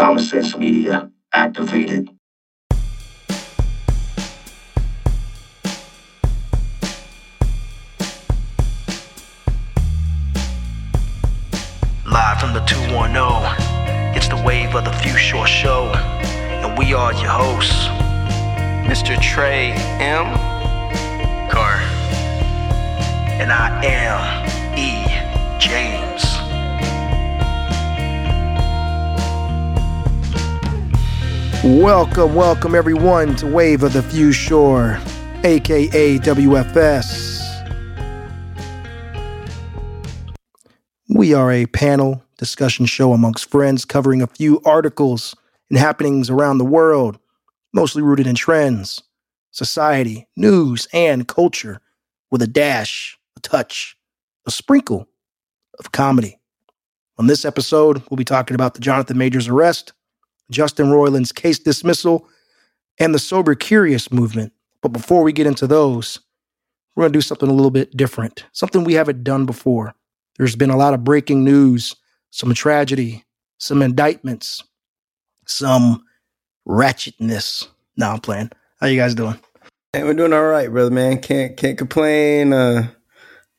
Common Sense Media, activated. Live from the 210, it's the wave of the Few Short Show, and we are your hosts, Mr. Trey M. Carr, and I am E. James. Welcome, welcome everyone to Wave of the Few Shore, aka WFS. We are a panel discussion show amongst friends covering a few articles and happenings around the world, mostly rooted in trends, society, news, and culture, with a dash, a touch, a sprinkle of comedy. On this episode, we'll be talking about the Jonathan Majors arrest, Justin Roiland's case dismissal, and the Sober Curious movement. But before we get into those, we're going to do something a little bit different, something we haven't done before. There's been a lot of breaking news, some tragedy, some indictments, some ratchetness. Now I'm playing. How you guys doing? Hey, we're doing all right, brother, man. Can't can't complain. Uh,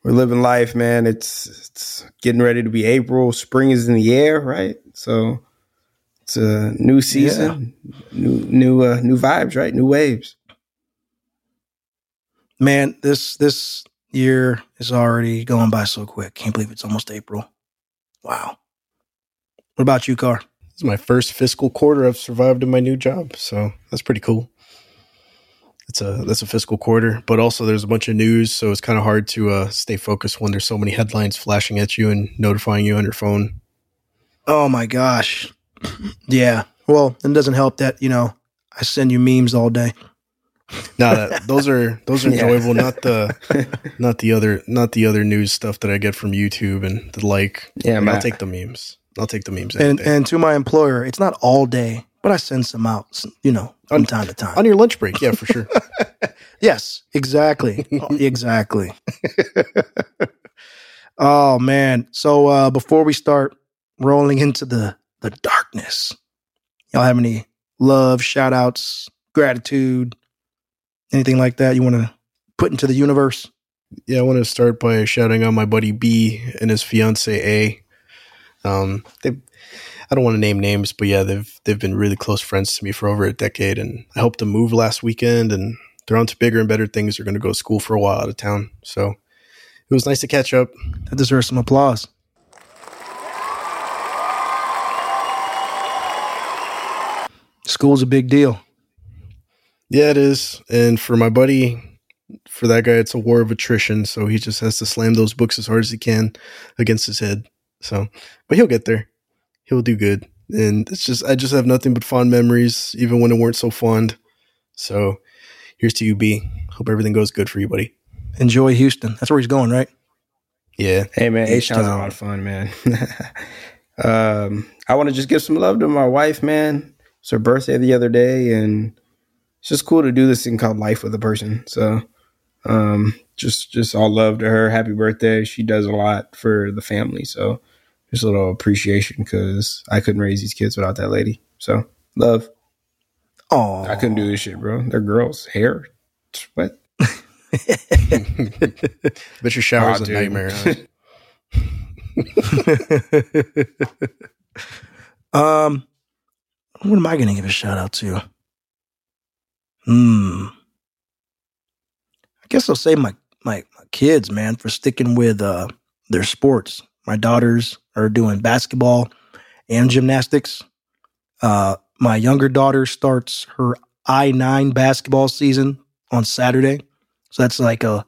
we're living life, man. It's it's getting ready to be April. Spring is in the air, right? So it's a new season, new new uh, new vibes, right? New waves. Man, this this year is already going by so quick. Can't believe it's almost April. Wow. What about you, Carr? This is my first fiscal quarter I've survived in my new job, so that's pretty cool. It's a that's a fiscal quarter, but also there's a bunch of news, so it's kind of hard to uh, stay focused when there's so many headlines flashing at you and notifying you on your phone. Oh my gosh. Yeah. Well, it doesn't help that, you know, I send you memes all day. No, that, those are those are Yeah. enjoyable. Not the not the other not the other news stuff that I get from YouTube and the like. Yeah, Like. I'll take the memes. I'll take the memes. And day. and to my employer, it's not all day, but I send some out, you know, from On- time to time. on your lunch break, yeah, for sure. Yes, exactly. Exactly. oh man. So uh before we start rolling into the the darkness, y'all have any love, shout outs, gratitude, anything like that you want to put into the universe? Yeah, I want to start by shouting out my buddy B and his fiance A. Um, they, I don't want to name names, but yeah, they've they've been really close friends to me for over a decade, and I helped them move last weekend, and they're on to bigger and better things. They're going to go to school for a while out of town, so it was nice to catch up. That deserves some applause. School's a big deal. Yeah, it is, and for my buddy, for that guy, it's a war of attrition. So he just has to slam those books as hard as he can against his head. So, but he'll get there. He'll do good. And it's just, I just have nothing but fond memories, even when it weren't so fond. So, here's to you, B. Hope everything goes good for you, buddy. Enjoy Houston. That's where he's going, right? Yeah. Hey, man. H Town's a H-Town. lot of fun, man. um, I want to just give some love to my wife, man. It's her birthday the other day, and it's just cool to do this thing called life with a person. So, um, just just all love to her. Happy birthday. She does a lot for the family. So, just a little appreciation because I couldn't raise these kids without that lady. So, love. Oh, I couldn't do this shit, bro. They're girls. Hair. What? But your shower's Oh, a dude. nightmare. huh? Um, what am I going to give a shout out to? Hmm. I guess I'll say my, my my kids, man, for sticking with uh their sports. My daughters are doing basketball and gymnastics. Uh, my younger daughter starts her I nine basketball season on Saturday, so that's like a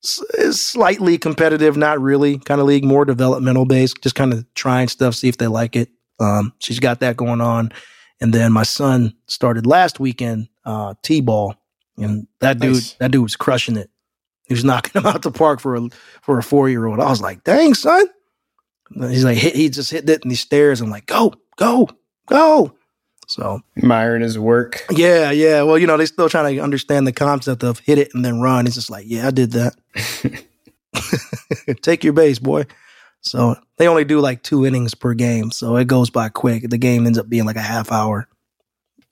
slightly competitive, not really kind of league, more developmental based, just kind of trying stuff, see if they like it. Um, she's got that going on. And then my son started last weekend, uh, T-ball. And that dude, that dude was crushing it. He was knocking him out the park for a for a four year old. I was like, dang, son. And He's like, hit, he just hit it in these stairs. I'm like, go, go, go. So Admiring his work. yeah, yeah. Well, you know, they're still trying to understand the concept of hit it and then run. It's just like, yeah, I did that. Take your base, boy. So they only do like two innings per game. So it goes by quick. The game ends up being like a half hour.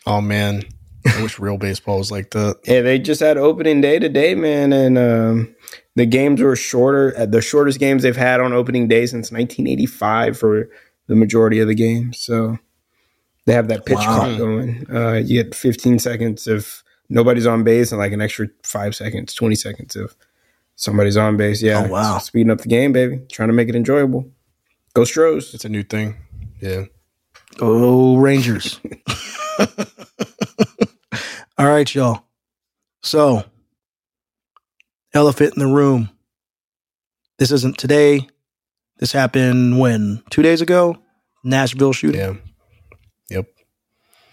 Oh man, I wish real baseball was like that. Yeah, they just had opening day today, man, and um, the games were shorter. uh, The shortest games they've had on opening day since 1985 for the majority of the games. So they have that pitch Wow. clock going. Uh, you get 15 seconds if nobody's on base, and like an extra five seconds, 20 seconds if somebody's on base. Yeah, Oh, wow. speeding up the game, baby. Trying to make it enjoyable. Go Stros. It's a new thing. Yeah. Oh, Rangers. All right, y'all. So, elephant in the room. This isn't today. This happened when? Two days ago? Nashville shooting. Yeah. Yep.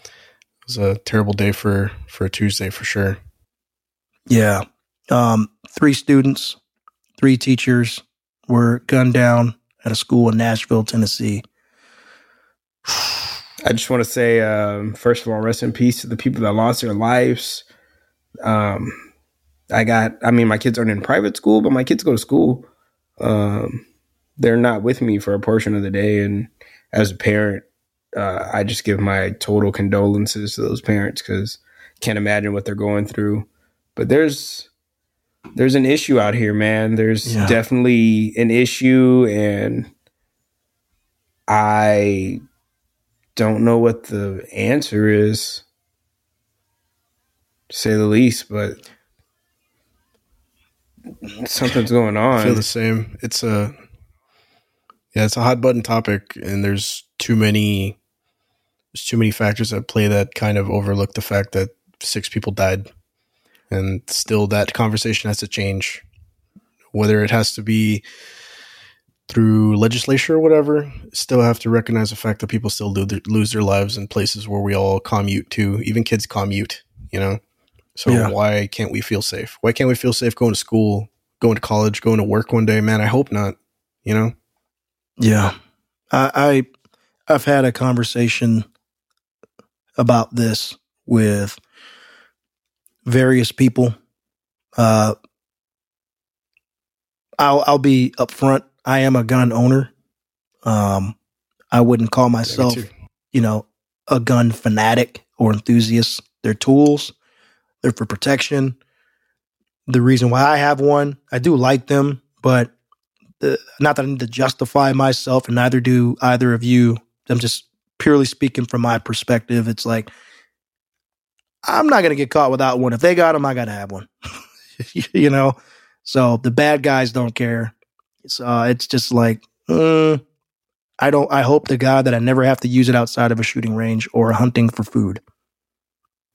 It was a terrible day for for a Tuesday for sure. Yeah. Um, three students, three teachers were gunned down at a school in Nashville, Tennessee. I just want to say, um, first of all, rest in peace to the people that lost their lives. Um, I got, I mean, my kids aren't in private school, but my kids go to school. Um, they're not with me for a portion of the day. And as a parent, uh, I just give my total condolences to those parents because can't imagine what they're going through. But there's, there's an issue out here, man. There's Yeah. definitely an issue, and I don't know what the answer is, to say the least, but something's going on. I feel the same. It's a yeah, it's a hot button topic, and there's too many there's too many factors at play that kind of overlook the fact that six people died, and still that conversation has to change. Whether it has to be through legislature or whatever, still have to recognize the fact that people still lose their, lose their lives in places where we all commute to. Even kids commute, you know. So Yeah. why can't we feel safe? Why can't we feel safe going to school, going to college, going to work one day? Man, I hope not. You know. Yeah. I, I I've had a conversation about this with various people. Uh I'll I'll be upfront. I am a gun owner. Um I wouldn't call myself, you know, a gun fanatic or enthusiast. They're tools. They're for protection. The reason why I have one, I do like them, but the, not that I need to justify myself, and neither do either of you. I'm just purely speaking from my perspective. It's like I'm not gonna get caught without one. If they got them, I gotta have one. you know. So the bad guys don't care. It's uh, it's just like mm, I don't. I hope to God that I never have to use it outside of a shooting range or hunting for food.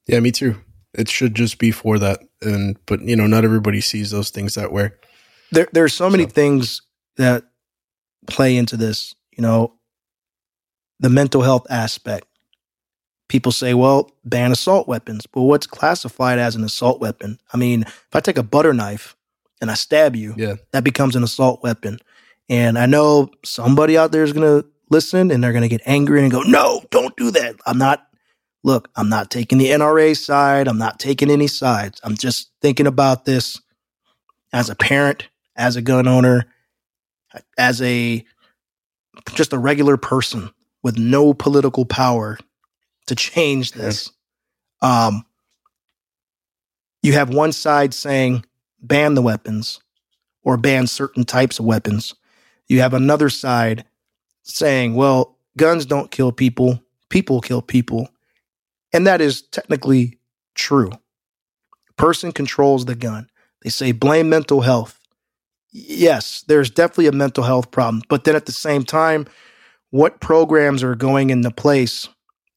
Yeah, me too. It should just be for that, and but you know, not everybody sees those things that way. there there's so many So- things that play into this you know the mental health aspect people say well ban assault weapons. But what's classified as an assault weapon? I mean if i take a butter knife and i stab you Yeah, that becomes an assault weapon. And i know somebody out there is going to listen and they're going to get angry and go no don't do that. I'm not look i'm not taking the nra side. I'm not taking any sides. I'm just thinking about this as a parent as a gun owner as a just a regular person with no political power to change this. Um you have one side saying ban the weapons or ban certain types of weapons. You have another side saying well guns don't kill people people kill people. And that is technically true. Person controls the gun. They say blame mental health. Yes, there's definitely a mental health problem. But then at the same time, what programs are going into place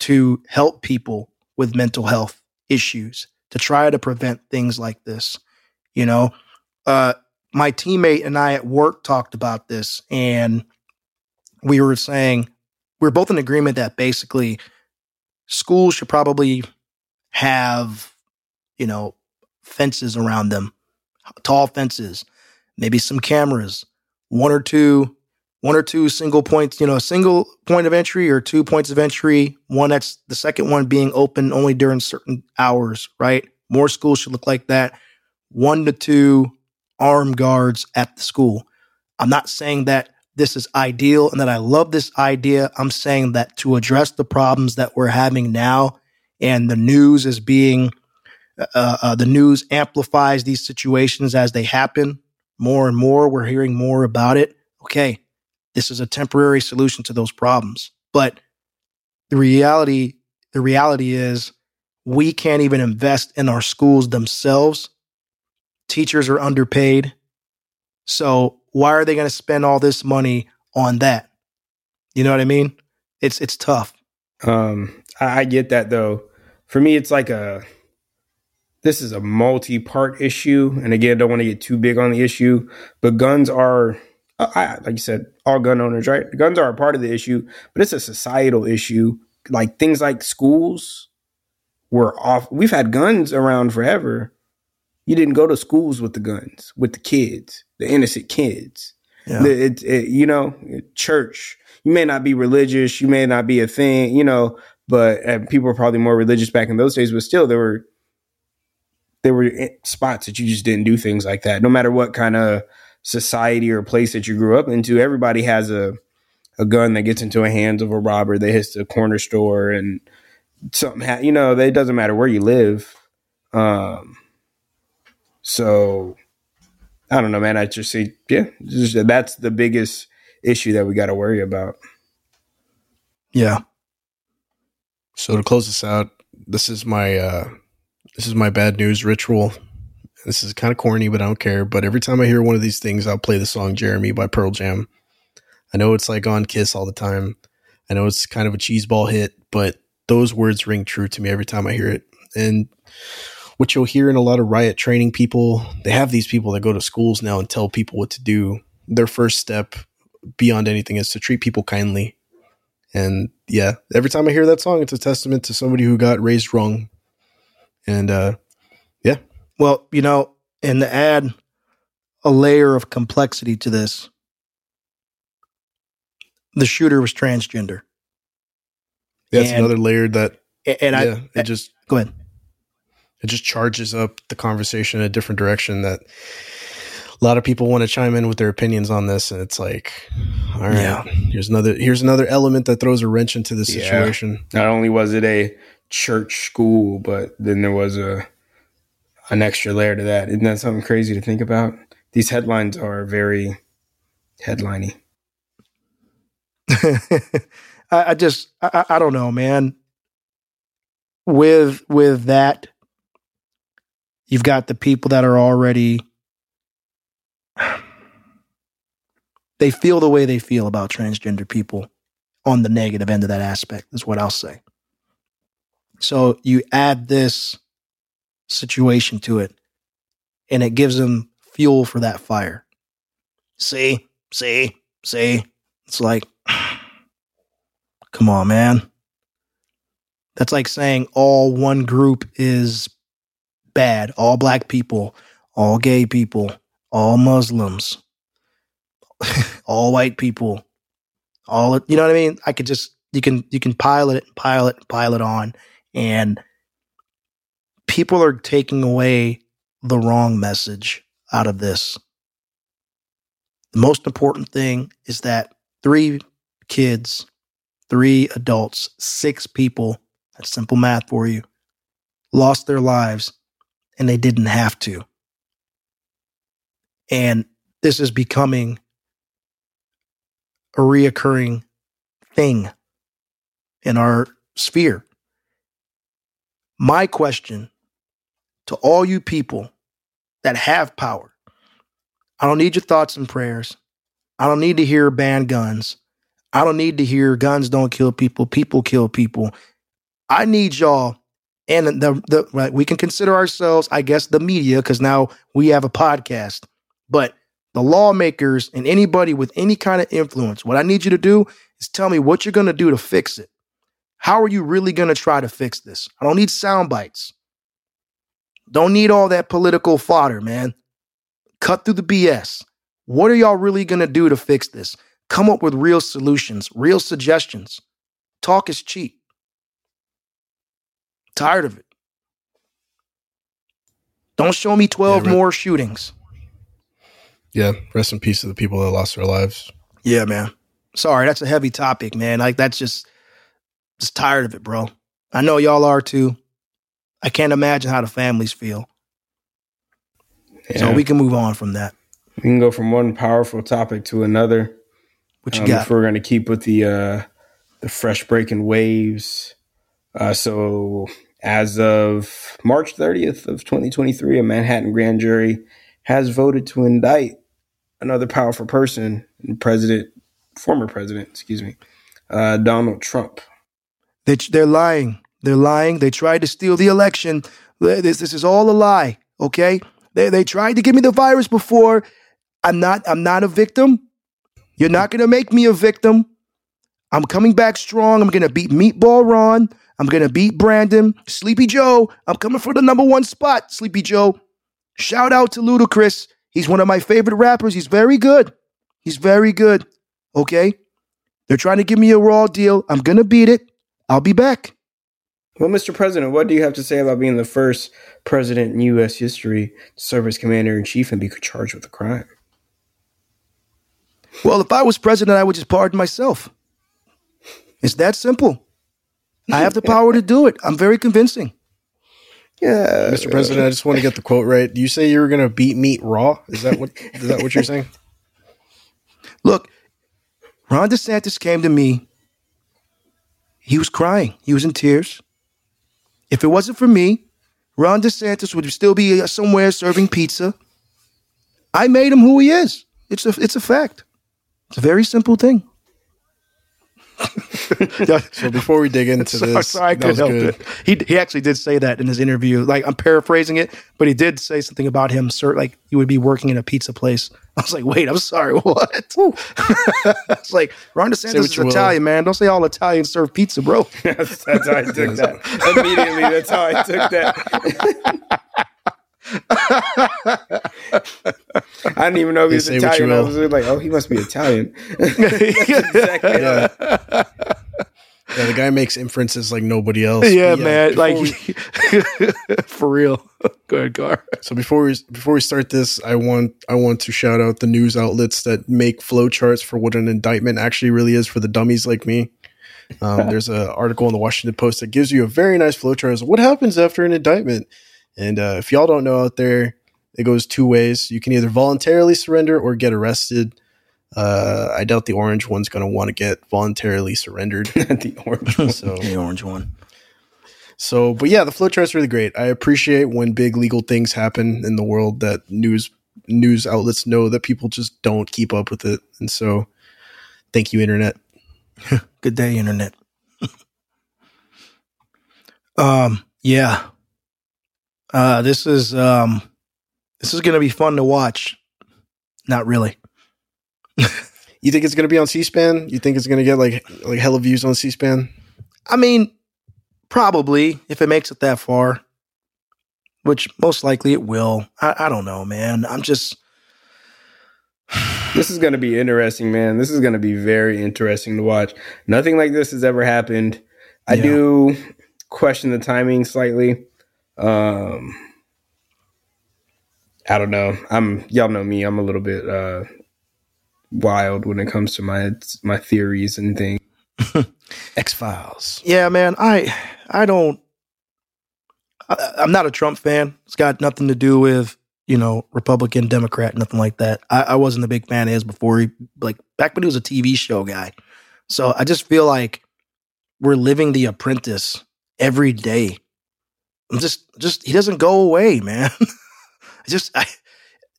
to help people with mental health issues to try to prevent things like this? You know, uh, my teammate and I at work talked about this, and we were saying we are both in agreement that basically schools should probably have, you know, fences around them, tall fences maybe some cameras, one or two, one or two single points, you know, a single point of entry or two points of entry. One that's the second one being open only during certain hours, right? More schools should look like that. One to two armed guards at the school. I'm not saying that this is ideal and that I love this idea. I'm saying that to address the problems that we're having now and the news is being, uh, uh, the news amplifies these situations as they happen more and more. We're hearing more about it. Okay. This is a temporary solution to those problems. But the reality, the reality is we can't even invest in our schools themselves. Teachers are underpaid. So why are they going to spend all this money on that? You know what I mean? It's it's tough. Um, I, I get that though. For me, it's like a this is a multi-part issue, and again, don't want to get too big on the issue, but guns are, Uh, I, like you said, all gun owners, right? Guns are a part of the issue, but it's a societal issue. Like things like schools were off. We've had guns around forever. You didn't go to schools with the guns, with the kids, the innocent kids. Yeah. The- It, it, you know, church. You may not be religious. You may not be a thing, you know, but people were probably more religious back in those days. But still, there were there were spots that you just didn't do things like that. No matter what kind of society or place that you grew up into, everybody has a a gun that gets into the hands of a robber that hits the corner store and something. Ha- you know, it doesn't matter where you live. Um, so I don't know, man. I just say, yeah, just, that's the biggest issue that we got to worry about. Yeah. So to close this out, this is my uh this is my bad news ritual. This is kind of corny, but I don't care. But every time I hear one of these things, I'll play the song Jeremy by Pearl Jam. I know it's like on Kiss all the time. I know it's kind of a cheeseball hit, but those words ring true to me every time I hear it. And what you'll hear in a lot of riot training people, they have these people that go to schools now and tell people what to do. Their first step beyond anything is to treat people kindly. And yeah, every time I hear that song, it's a testament to somebody who got raised wrong. And uh Well, you know, and to add a layer of complexity to this, the shooter was transgender. that's And- another layer that A- And yeah, I it just go ahead. it just charges up the conversation in a different direction that a lot of people want to chime in with their opinions on this and it's like all right Yeah. here's another here's another element that throws a wrench into the Yeah. situation Not only was it a church school, but then there was a an extra layer to that. Isn't that something crazy to think about? These headlines are very headliney. I, I just I, I don't know, man. With with that, you've got the people that are already they feel the way they feel about transgender people on the negative end of that aspect, is what I'll say. So you add this situation to it, and it gives them fuel for that fire. See, see, see. It's like, come on, man. That's like saying all one group is bad. All black people, all gay people, all Muslims, all white people, all you know what I mean? I could just you can you can pile it, pile it, pile it on, and people are taking away the wrong message out of this. The most important thing is that three kids, three adults, six people, that's simple math for you, lost their lives and they didn't have to. And this is becoming a reoccurring thing in our sphere. My question to all you people that have power I don't need your thoughts and prayers. I don't need to hear ban guns. I don't need to hear guns don't kill people, people kill people. I need y'all and the, the right, we can consider ourselves, I guess, the media because now we have a podcast. But the lawmakers and anybody with any kind of influence, what I need you to do is tell me what you're going to do to fix it. How are you really going to try to fix this? I don't need sound bites. Don't need all that political fodder, man. Cut through the BS. What are y'all really going to do to fix this? Come up with real solutions, real suggestions. Talk is cheap. Tired of it. Don't show me 12 Yeah, more shootings. yeah rest in peace to the people that lost their lives Yeah, man. Sorry, that's a heavy topic, man. Like that's just just tired of it, bro. I know y'all are too. I can't imagine how the families feel. So we can move on from that. We can go from one powerful topic to another. What you Um, got? If we're going to keep with the uh, the fresh breaking waves, uh, so as of March 30th of 2023, a Manhattan grand jury has voted to indict another powerful person, President, former president, excuse me, uh, Donald Trump. They, they're lying. They're lying. They tried to steal the election. This, this is all a lie. Okay. They, they tried to give me the virus before. I'm not. I'm not a victim. You're not gonna make me a victim. I'm coming back strong. I'm gonna beat Meatball Ron. I'm gonna beat Brandon. Sleepy Joe. I'm coming for the number one spot. Sleepy Joe. Shout out to Ludacris. He's one of my favorite rappers. He's very good. He's very good. Okay. They're trying to give me a raw deal. I'm gonna beat it. I'll be back. Well, Mr. President, what do you have to say about being the first president in U.S. history to serve as commander in chief and be charged with a crime? Well, if I was president, I would just pardon myself. It's that simple. I have the power to do it. I'm very convincing. Yeah, Mr. President, I just want to get the quote right. You say you were going to beat meat raw? Is that what is that what you're saying? Look, Ron DeSantis came to me. He was crying. He was in tears. If it wasn't for me, Ron DeSantis would still be uh, somewhere serving pizza. I made him who he is. It's a it's a fact. It's a very simple thing. So before we dig into Sorry, this, sorry, I that was couldn't help good. it. He he actually did say that in his interview. Like I'm paraphrasing it, but he did say something about him, sir. Like he would be working in a pizza place. I was like, wait, I'm sorry, what? it's like Ron DeSantis what is you will. Italian, man. Don't say all Italians serve pizza, bro. that's, that's how I took that. Immediately, that's how I took that. I didn't even know he was say what you Italian. I will. was like, oh, he must be Italian. exactly. Yeah. yeah, the guy makes inferences like nobody else. yeah, But man. Like we- for real. Go ahead, Gar. So before we before we start this, I want I want to shout out the news outlets that make flowcharts for what an indictment actually really is for the dummies like me. Um, there's an article in the Washington Post that gives you a very nice flowchart of what happens after an indictment. And uh, if y'all don't know out there, it goes two ways. You can either voluntarily surrender or get arrested. Uh, I doubt the orange one's going to want to get voluntarily surrendered. the orange. So The orange one. so, but yeah, the flow flowchart's really great. I appreciate when big legal things happen in the world that news news outlets know that people just don't keep up with it. And so, thank you, internet. Good day, internet. um, yeah. Uh, this is um, this is gonna be fun to watch. Not really. You think it's going to be on C-SPAN? You think it's going to get like like hella views on C-SPAN? I mean, probably if it makes it that far, which most likely it will. I, I don't know, man. I'm just This is going to be interesting, man. This is going to be very interesting to watch. Nothing like this has ever happened. I Yeah. do question the timing slightly. Um, I don't know. I'm y'all know me. I'm a little bit uh, wild when it comes to my my theories and things. X Files. yeah, man. I I don't. I, I'm not a Trump fan. It's got nothing to do with you know Republican, Democrat, nothing like that. I, I wasn't a big fan of his before he like back when he was a TV show guy. So I just feel like we're living The Apprentice every day. I'm just just he doesn't go away, man. Just I,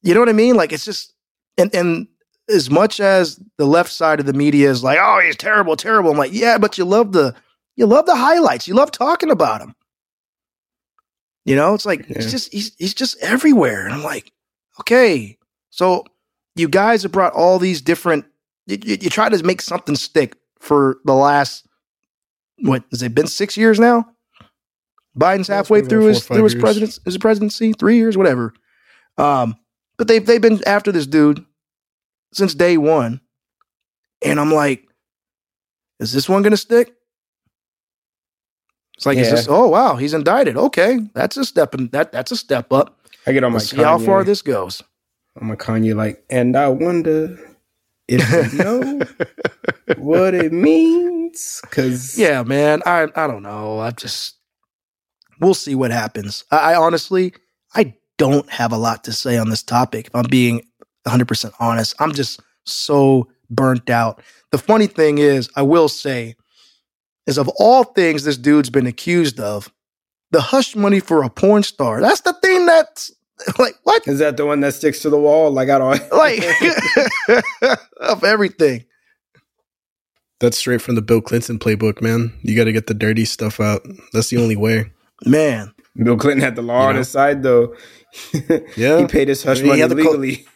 you know what I mean? Like it's just and and as much as the left side of the media is like, oh, he's terrible, terrible. I'm like, yeah, but you love the you love the highlights. You love talking about him. You know, it's like Yeah. it's just he's he's just everywhere. And I'm like, okay, so you guys have brought all these different. You, you, you try to make something stick for the last what has it been six years now? Biden's Yeah, halfway through his through his years. president's his presidency, three years, whatever. Um, but they've they've been after this dude since day one, and I'm like, is this one gonna stick? It's like, is this? Oh wow, he's indicted. Okay, that's a step in that that's a step up. I get on my see how far this goes. on my Kanye like, and I wonder if you know what it means. Because yeah, man, I I don't know. I just we'll see what happens. I, I honestly I don't have a lot to say on this topic. If I'm being 100 percent honest, I'm just so burnt out. The funny thing is, I will say, is of all things this dude's been accused of, the hush money for a porn star. That's the thing that's like what? is that the one that sticks to the wall? Like I don't Like of everything. That's straight from the Bill Clinton playbook, man. You got to get the dirty stuff out. That's the only way. Man. Bill Clinton had the law You on his side, though. Yeah. he paid his hush He money the co- legally.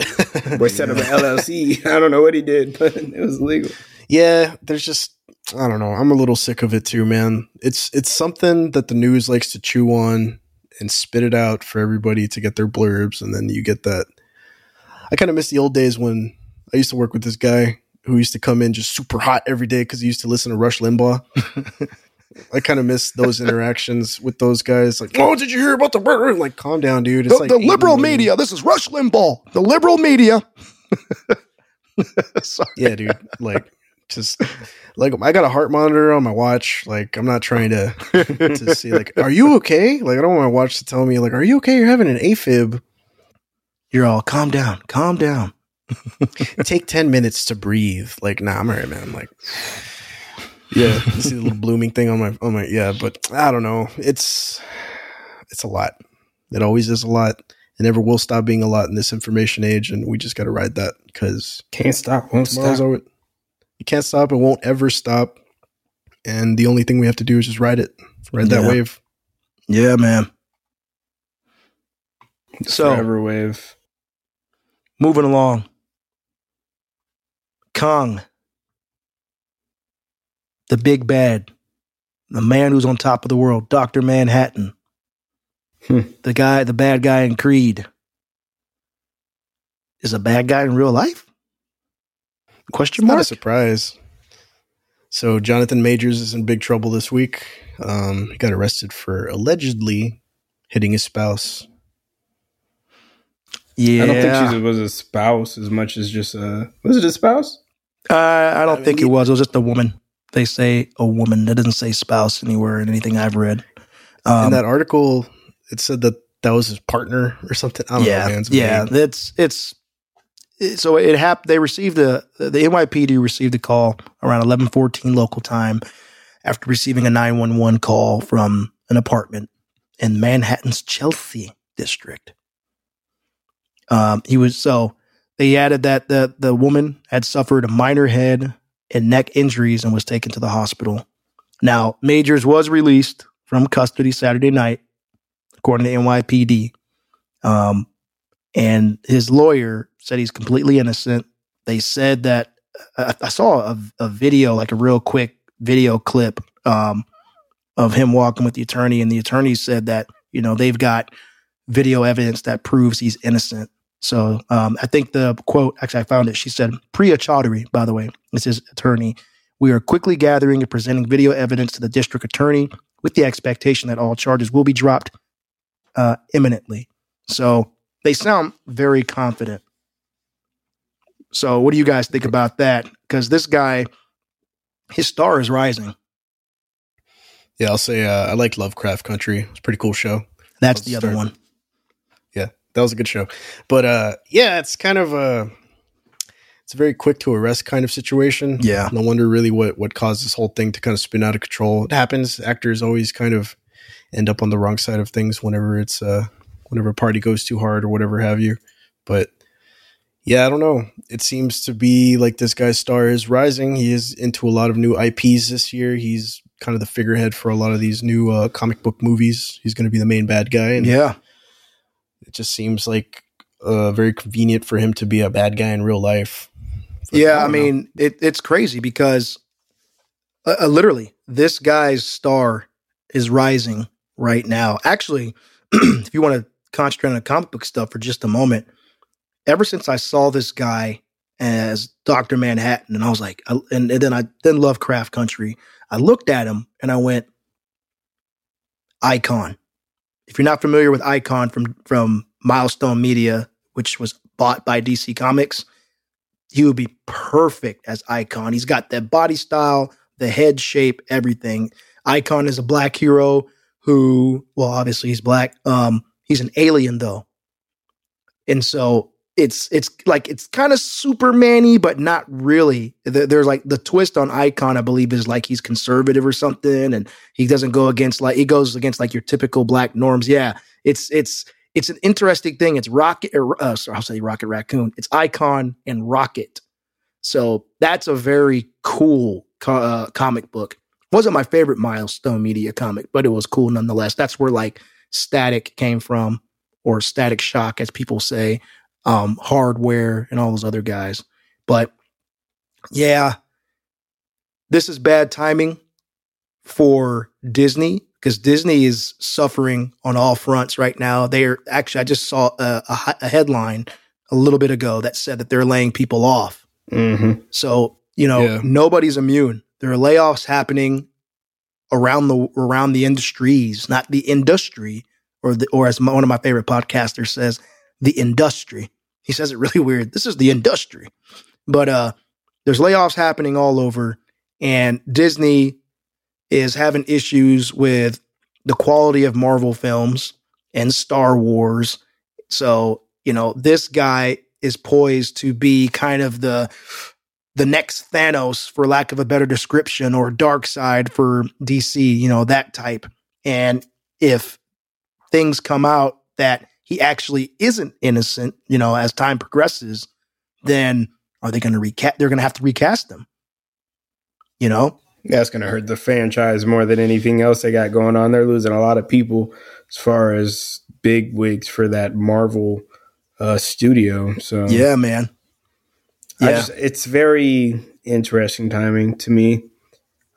or set up an LLC. I don't know what he did, but it was legal. Yeah, there's just I don't know. I'm a little sick of it too, man. It's it's something that the news likes to chew on and spit it out for everybody to get their blurbs, and then you get that. I kind of miss the old days when I used to work with this guy who used to come in just super hot every day because he used to listen to Rush Limbaugh. I kind of miss those interactions with those guys. Like, oh, did you hear about the brr-" like? Calm down, dude. It's The, like the liberal morning. media. This is Rush Limbaugh. The liberal media. Yeah, dude. Like, just like I got a heart monitor on my watch. Like, I'm not trying to to see like, are you okay? Like, I don't want my watch to tell me like, are you okay? You're having an AFib. You're all calm down, calm down. Take ten minutes to breathe. Like, nah, I'm alright, man. I'm like, yeah, you see the little blooming thing on my on my yeah, but I don't know. It's it's a lot. It always is a lot. It never will stop being a lot in this information age, and we just got to ride that because Can't stop, won't tomorrow's stop. over. You can't stop. It won't ever stop. And the only thing we have to do is just ride it, ride that Yeah. wave. Yeah, man. So Forever wave. moving along. Kang. The big bad. The man who's on top of the world. Dr. Manhattan. Hmm. The guy, the bad guy in Creed. Is a bad guy in real life? Question It's not a surprise. So Jonathan Majors is in big trouble this week. Um, he got arrested for allegedly hitting his spouse. Yeah. I don't think she was a spouse as much as just a. Was it a spouse? Uh, I don't I think mean, it was. It was just a woman. They say a woman. That doesn't say spouse anywhere in anything I've read. Um, in that article, it said that that was his partner or something. I don't yeah, know, man. It's yeah. vague. It's it's so it happened. They received a the NYPD received a call around eleven fourteen local time after receiving a nine one one call from an apartment in Manhattan's Chelsea district. Um, he was so they added that the the woman had suffered a minor head and neck injuries and was taken to the hospital. Now Majors was released from custody Saturday night, according to NYPD. Um, and his lawyer said he's completely innocent. They said that I, I saw a, a video, like a real quick video clip um, of him walking with the attorney, and the attorney said that you know they've got video evidence that proves he's innocent. So um, I think the quote, actually, I found it. She said, Priya Chaudhry, by the way, is his attorney. We are quickly gathering and presenting video evidence to the district attorney with the expectation that all charges will be dropped uh, imminently. So they sound very confident. So what do you guys think about that? Because this guy, his star is rising. Yeah, I'll say uh, I like Lovecraft Country. It's a pretty cool show. That's Let's the other one. Yeah, that was a good show. But uh, yeah, it's kind of a it's a very quick to arrest kind of situation. Yeah. no wonder really what what caused this whole thing to kind of spin out of control. It happens. Actors always kind of end up on the wrong side of things whenever it's uh whenever a party goes too hard or whatever have you. But yeah, I don't know. It seems to be like this guy's star is rising. He is into a lot of new IPs this year. He's kind of the figurehead for a lot of these new uh, comic book movies. He's going to be the main bad guy, and Yeah. Just seems like uh, very convenient for him to be a bad guy in real life. But Yeah, I don't mean, it, it's crazy because uh, uh, literally this guy's star is rising right now. Actually, if you want to concentrate on the comic book stuff for just a moment, ever since I saw this guy as Doctor Manhattan, and I was like, I- and, and then I then Lovecraft Country, I looked at him and I went, Icon. If you're not familiar with Icon from from Milestone Media, which was bought by DC Comics, he would be perfect as Icon. He's got that body style, the head shape, everything. Icon is a black hero who, well, obviously he's black. Um, he's an alien though, and so it's it's like it's kind of Superman-y, but not really. There's like the twist on Icon, I believe, is like he's conservative or something, and he doesn't go against like he goes against like your typical black norms. Yeah, it's it's it's an interesting thing. It's Rocket, or, uh, sorry, I'll say Rocket Raccoon. It's Icon and Rocket. So that's a very cool co- uh, comic book. Wasn't my favorite Milestone Media comic, but it was cool nonetheless. That's where like Static came from, or Static Shock, as people say, um, Hardware, and all those other guys. But yeah, this is bad timing for Disney because Disney is suffering on all fronts right now. They're actually, I just saw a, a, a headline a little bit ago that said that they're laying people off. Mm-hmm. So, you know, Yeah. nobody's immune. There are layoffs happening around the around the industries, not the industry, or the or as my, one of my favorite podcasters says, the industry. He says it really weird. This is the industry. But uh there's layoffs happening all over and Disney is having issues with the quality of Marvel films and Star Wars. So, you know, this guy is poised to be kind of the the next Thanos, for lack of a better description, or Darkseid for DC, you know, that type. And if things come out that he actually isn't innocent, you know, as time progresses, then are they going to recast? They're going to have to recast them. You know, That's going to hurt the franchise more than anything else they got going on. They're losing a lot of people as far as big wigs for that Marvel uh, studio. So yeah, man. Yeah, just, it's very interesting timing to me.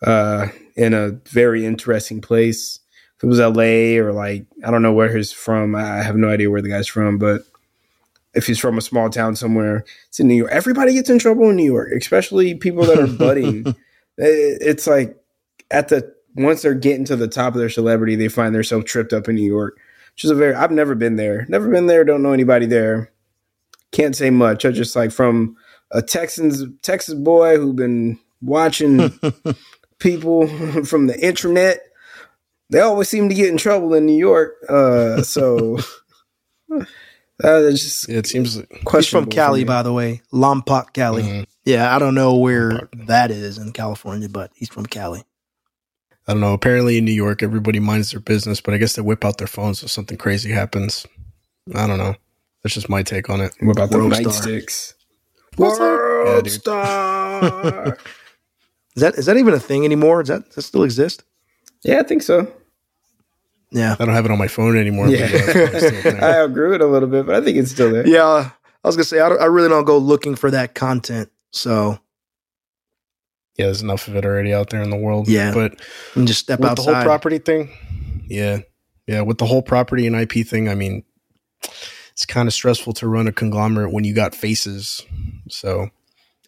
Uh, in a very interesting place. If it was LA or like I don't know where he's from. I have no idea where the guy's from, but if he's from a small town somewhere, it's in New York. Everybody gets in trouble in New York, especially people that are budding. It's like at the once they're getting to the top of their celebrity, they find themselves tripped up in New York. Which is a very I've never been there. Never been there, don't know anybody there. Can't say much. I just like from a Texans Texas boy who been watching people from the internet. They always seem to get in trouble in New York. Uh, so uh, just Yeah, it seems like he's from Cali, by the way, Lompoc, Cali. Mhm. Yeah, I don't know where that is in California, but he's from Cali. I don't know. Apparently in New York, everybody minds their business, but I guess they whip out their phones if something crazy happens. I don't know. That's just my take on it. What about the World nightsticks? What's that? Yeah, World star. Is that is that even a thing anymore? Does that, does that still exist? Yeah, I think so. Yeah. I don't have it on my phone anymore. Yeah, uh, yeah, it's probably still a thing. I outgrew it a little bit, but I think it's still there. Yeah. I was gonna say I, don't, I really don't go looking for that content, so yeah, there's enough of it already out there in the world. Yeah. but I can just step with outside. the whole property thing, yeah, yeah, with the whole property and IP thing, I mean, it's kind of stressful to run a conglomerate when you got faces. So,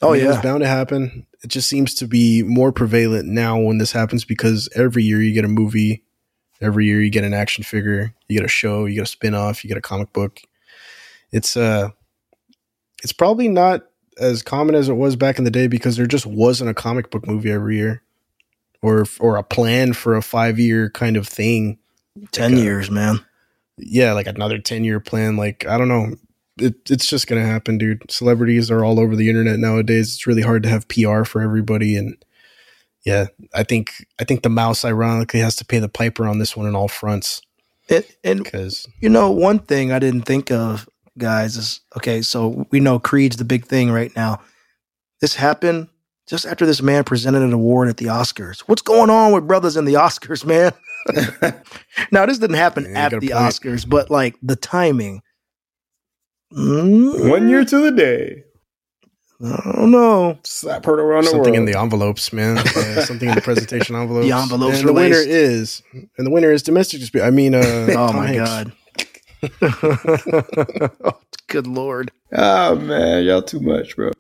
oh I mean, it was yeah, bound to happen. It just seems to be more prevalent now when this happens because every year you get a movie, every year you get an action figure, you get a show, you get a spin off, you get a comic book. It's uh it's probably not as common as it was back in the day because there just wasn't a comic book movie every year or or a plan for a 5 year kind of thing. ten like, years, man. Yeah, like another 10 year plan like I don't know. It, it's just gonna happen, dude. Celebrities are all over the internet nowadays. It's really hard to have PR for everybody, and yeah, I think I think the mouse ironically has to pay the piper on this one in all fronts And, and because you know, one thing I didn't think of, guys, is okay. So we know Creed's the big thing right now. This happened just after this man presented an award at the Oscars. What's going on with brothers in the Oscars, man? now this didn't happen Yeah, at the point. Oscars, but like the timing. Mm, One year to the day. I don't know. Slap her around the something world. in the envelopes, man. Yeah, something in the presentation envelopes. The envelopes And the winner is, and the winner is domestic dispute. I mean, uh, Oh my Hanks. god. oh, good lord. Oh man, y'all too much, bro.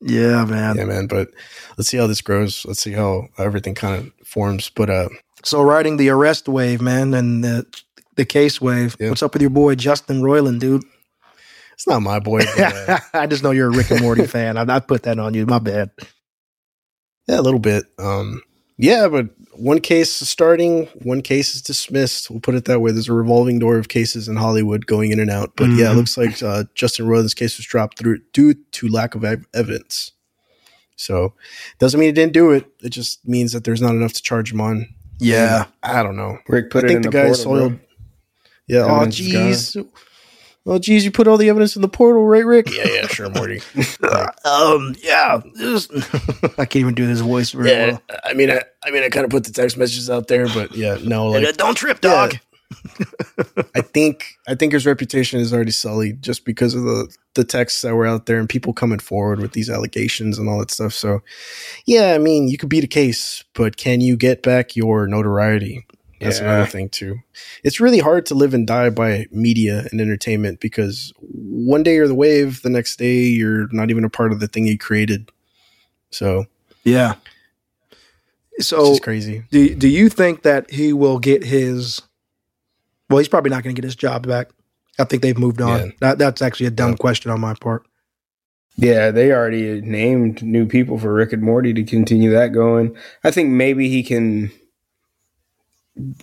Yeah, man. Yeah, man. But let's see how this grows. Let's see how everything kind of forms. But uh, So riding the arrest wave, man, and the the case wave. Yeah. What's up with your boy Justin Roiland, dude? It's not my boy. But, uh, I just know you're a Rick and Morty fan. I, I put that on you. My bad. yeah, a little bit. Um, yeah, but one case is starting, one case is dismissed. We'll put it that way. There's a revolving door of cases in Hollywood going in and out. But yeah, it Mhm. looks like uh, Justin Roiland's case was dropped through due to lack of evidence. So doesn't mean he didn't do it. It just means that there's not enough to charge him on. Yeah. I don't know. Rick put I it think in the, the, guy portal, bro. soiled. Yeah. Oh, Evidence is gone. jeez. Oh, geez, you put all the evidence in the portal, right, Rick? Yeah, yeah, sure, Morty. Um. Yeah. this- I can't even do this voice very yeah, well. I mean, I, I mean, I kind of put the text messages out there, but yeah, no, like, Don't trip, Yeah. dog. I think, I think his reputation is already sullied just because of the the texts that were out there and people coming forward with these allegations and all that stuff. So, yeah, I mean, you could beat a case, but can you get back your notoriety? That's Yeah. another thing too. It's really hard to live and die by media and entertainment because one day you're the wave, the next day you're not even a part of the thing you created. So Yeah. So just crazy. do do you think that he will get his? Well, he's probably not going to get his job back. I think they've moved on. Yeah. That that's actually a dumb Yeah. question on my part. Yeah, they already named new people for Rick and Morty to continue that going. I think maybe he can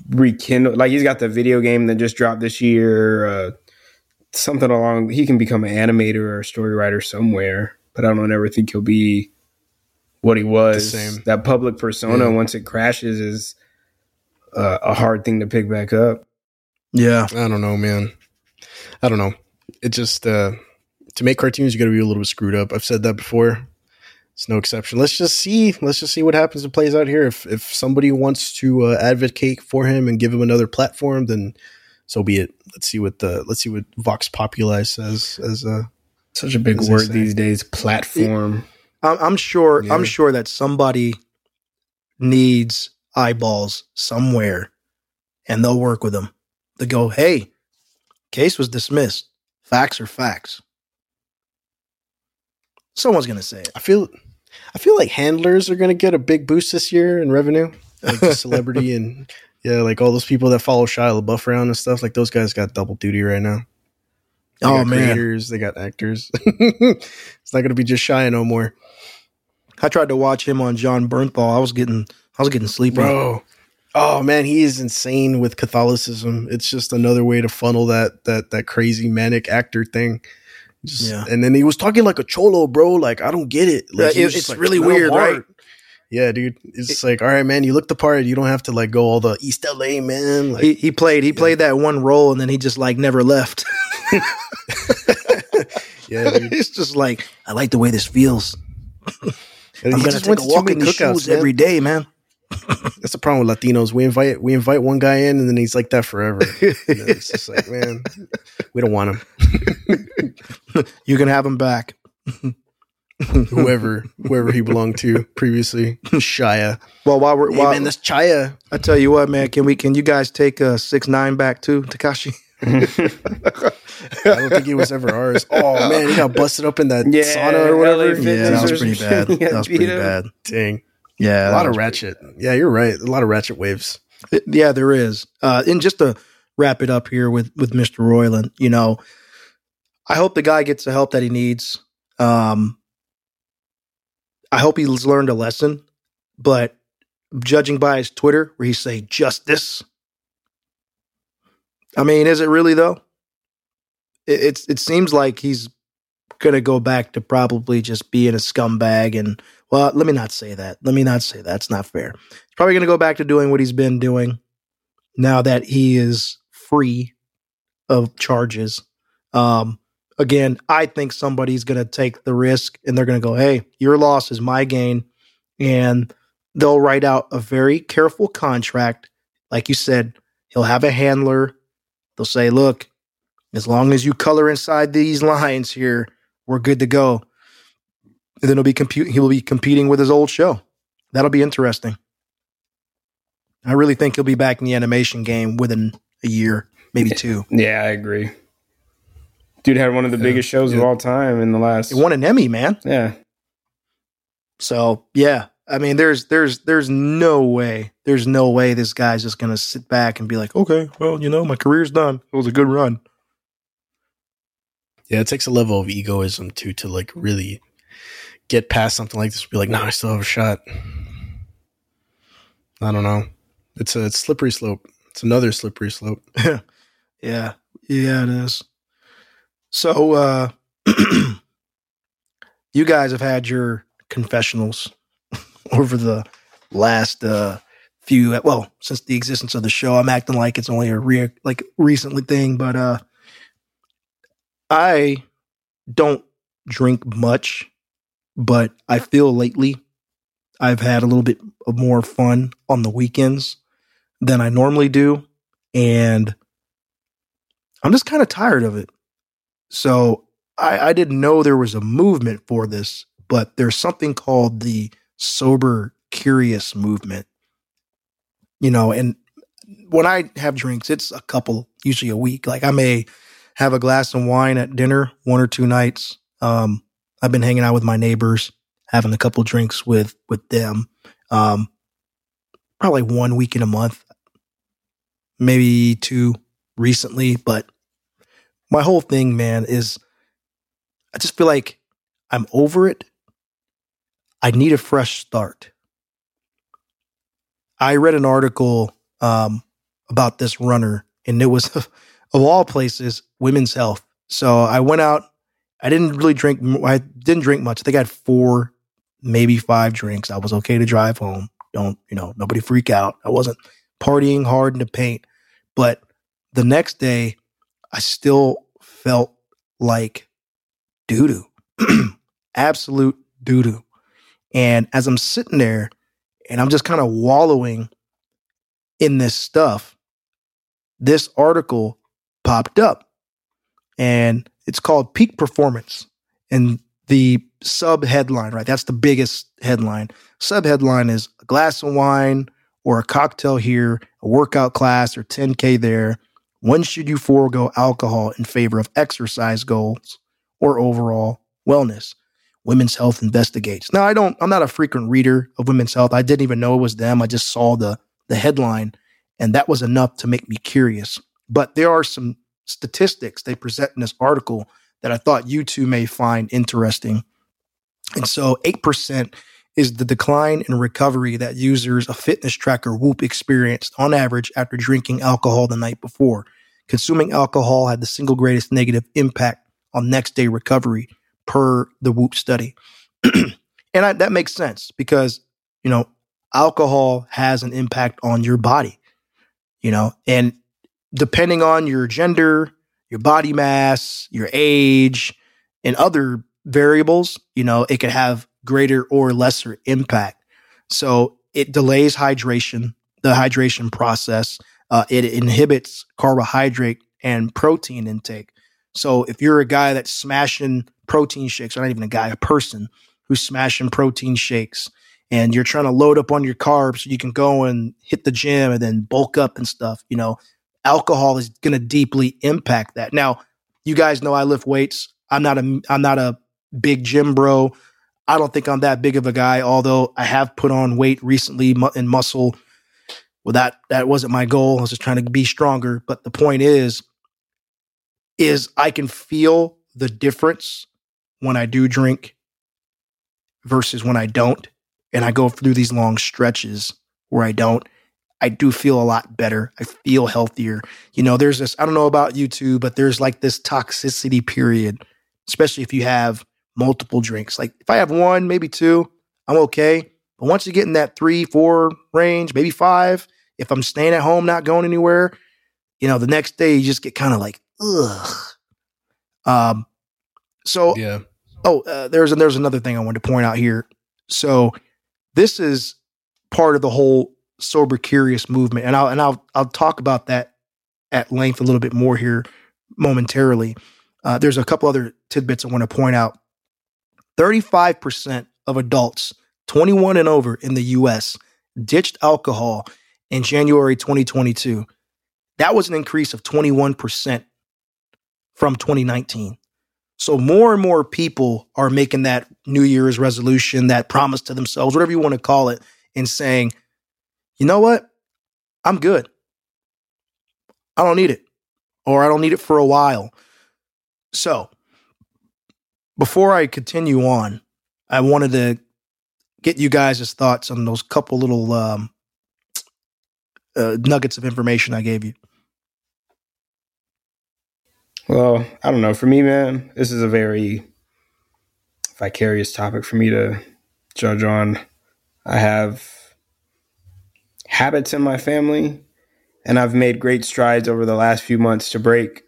rekindle. Like he's got the video game that just dropped this year. Uh, something along. He can become an animator or a story writer somewhere. But I don't ever think he'll be what he was. That public persona Yeah. once it crashes is uh, a hard thing to pick back up. Yeah. I don't know, man. I don't know. It just uh to make cartoons you got to be a little bit screwed up. I've said that before. It's no exception. Let's just see. Let's just see what happens and plays out here. If if somebody wants to uh, advocate for him and give him another platform, then so be it. Let's see what the let's see what Vox Populi says as uh Such a big word these days. Platform. I'm, I'm sure. Yeah. I'm sure that somebody needs eyeballs somewhere, and they'll work with them. They go, "Hey, case was dismissed. Facts are facts." Someone's gonna say it. I feel I feel like handlers are going to get a big boost this year in revenue. Like celebrity and yeah, like all those people that follow Shia LaBeouf around and stuff. Like those guys got double duty right now. They Oh got man, creators, they got actors. it's not going to be just Shia no more, I tried to watch him on Jon Bernthal. I was getting, I was getting sleepy. bro. Oh man, he is insane with Catholicism. It's just another way to funnel that that that crazy manic actor thing. Just, Yeah. and then he was talking like a cholo, bro. Like I don't get it. Like, Yeah, it- it's like, really weird, heart." right? Yeah, dude. It's just like, all right, man, you look the part. You don't have to like go all the East LA, man. Like, He he played he played that one role, and then he just like never left. yeah, dude. it's just like I like the way this feels. I'm gonna just take a walk in these cookouts, shoes man. every day, man. That's the problem with Latinos. We invite we invite one guy in, and then he's like that forever. And it's just like, man, we don't want him. You can have him back. Whoever whoever he belonged to previously, Shia. Well, while we're Hey, while, man, that's Chaya. I tell you what, man, can we can you guys take uh six nine back too, Tekashi? I don't think he was ever ours. Oh man, he got busted up in that Yeah, sauna or whatever. Yeah, that was pretty bad. That was pretty bad. Dang, Yeah, a lot of ratchet. Yeah, you're right. A lot of ratchet waves. Yeah, there is. Uh, and just to wrap it up here with with Mr. Roiland, you know, I hope the guy gets the help that he needs. Um, I hope he's learned a lesson, but judging by his Twitter, where he say justice, I mean, is it really though? It, it's it seems like he's gonna go back to probably just being a scumbag and well, let me not say that. Let me not say that. That's not fair. He's probably going to go back to doing what he's been doing now that he is free of charges. Um, again, I think somebody's going to take the risk and they're going to go, hey, your loss is my gain. And they'll write out a very careful contract. Like you said, he'll have a handler. They'll say, look, as long as you color inside these lines here, we're good to go. And then he'll be compute. He will be competing with his old show. That'll be interesting. I really think he'll be back in the animation game within a year, maybe two. Yeah, I agree. Dude had one of the Yeah, biggest shows of all time in the last. He won an Emmy, man. yeah, So yeah, I mean, there's there's there's no way, there's no way this guy's just gonna sit back and be like, okay, well, you know, my career's done. It was a good run. Yeah, it takes a level of egoism too to like really get past something like this. Be like, no, I still have a shot. I don't know. It's a slippery slope. It's another slippery slope. yeah, yeah, it is. So, uh, you guys have had your confessionals over the last uh, few. Well, since the existence of the show, I'm acting like it's only a re- like recently thing, but uh, I don't drink much, but I feel lately I've had a little bit more fun on the weekends than I normally do. And I'm just kind of tired of it. So I, I didn't know there was a movement for this, but there's something called the sober curious movement. You know, and when I have drinks, it's a couple, usually a week. Like I may have a glass of wine at dinner one or two nights. Um, I've been hanging out with my neighbors, having a couple drinks with with them. Um, probably one week in a month, maybe two recently. But my whole thing, man, is I just feel like I'm over it. I need a fresh start. I read an article um, about this runner, and it was of all places, women's health. So I went out. I didn't really drink. I didn't drink much. I think I had four, maybe five drinks. I was okay to drive home. Don't you know? Nobody freak out. I wasn't partying hard in the paint, but the next day, I still felt like doo doo, absolute doo doo. And as I'm sitting there and I'm just kind of wallowing in this stuff, this article popped up and it's called Peak Performance. And the sub headline, right? That's the biggest headline. Sub headline is a glass of wine or a cocktail here, a workout class or 10K there. When should you forego alcohol in favor of exercise goals or overall wellness? Women's Health investigates. Now, I don't, I'm not a frequent reader of Women's Health. I didn't even know it was them. I just saw the, the headline, and that was enough to make me curious. But there are some statistics they present in this article that I thought you two may find interesting. And so 8% is the decline in recovery that users of fitness tracker Whoop experienced on average after drinking alcohol the night before. Consuming alcohol had the single greatest negative impact on next day recovery per the Whoop study. and I, that makes sense because, you know, alcohol has an impact on your body, you know, and depending on your gender, your body mass, your age, and other variables, you know, it could have greater or lesser impact. So it delays hydration, the hydration process. Uh, it inhibits carbohydrate and protein intake. So if you're a guy that's smashing protein shakes, or not even a guy, a person who's smashing protein shakes, and you're trying to load up on your carbs so you can go and hit the gym and then bulk up and stuff, you know, alcohol is going to deeply impact that. Now, you guys know I lift weights. I'm not a I'm not a big gym bro. I don't think I'm that big of a guy, although I have put on weight recently in muscle. Well, that that wasn't my goal. I was just trying to be stronger. But the point is, is I can feel the difference when I do drink versus when I don't. And I go through these long stretches where I don't. I do feel a lot better. I feel healthier. You know, there's this, I don't know about you two, but there's like this toxicity period, especially if you have multiple drinks. Like if I have one, maybe two, I'm okay. But once you get in that three, four range, maybe five, if I'm staying at home, not going anywhere, you know, the next day you just get kind of like, ugh. Um, so Yeah. Oh, uh, there's there's another thing I wanted to point out here. So this is part of the whole sober curious movement, and I'll and I'll I'll talk about that at length a little bit more here momentarily. Uh, there's a couple other tidbits I want to point out. Thirty-five percent of adults 21 and over in the U.S. ditched alcohol in January 2022. That was an increase of 21 percent from 2019. So more and more people are making that New Year's resolution, that promise to themselves, whatever you want to call it, and saying, you know what? I'm good. I don't need it, or I don't need it for a while. So before I continue on, I wanted to get you guys' thoughts on those couple little um, uh, nuggets of information I gave you. Well, I don't know. For me, man, this is a very vicarious topic for me to judge on. I have habits in my family, and I've made great strides over the last few months to break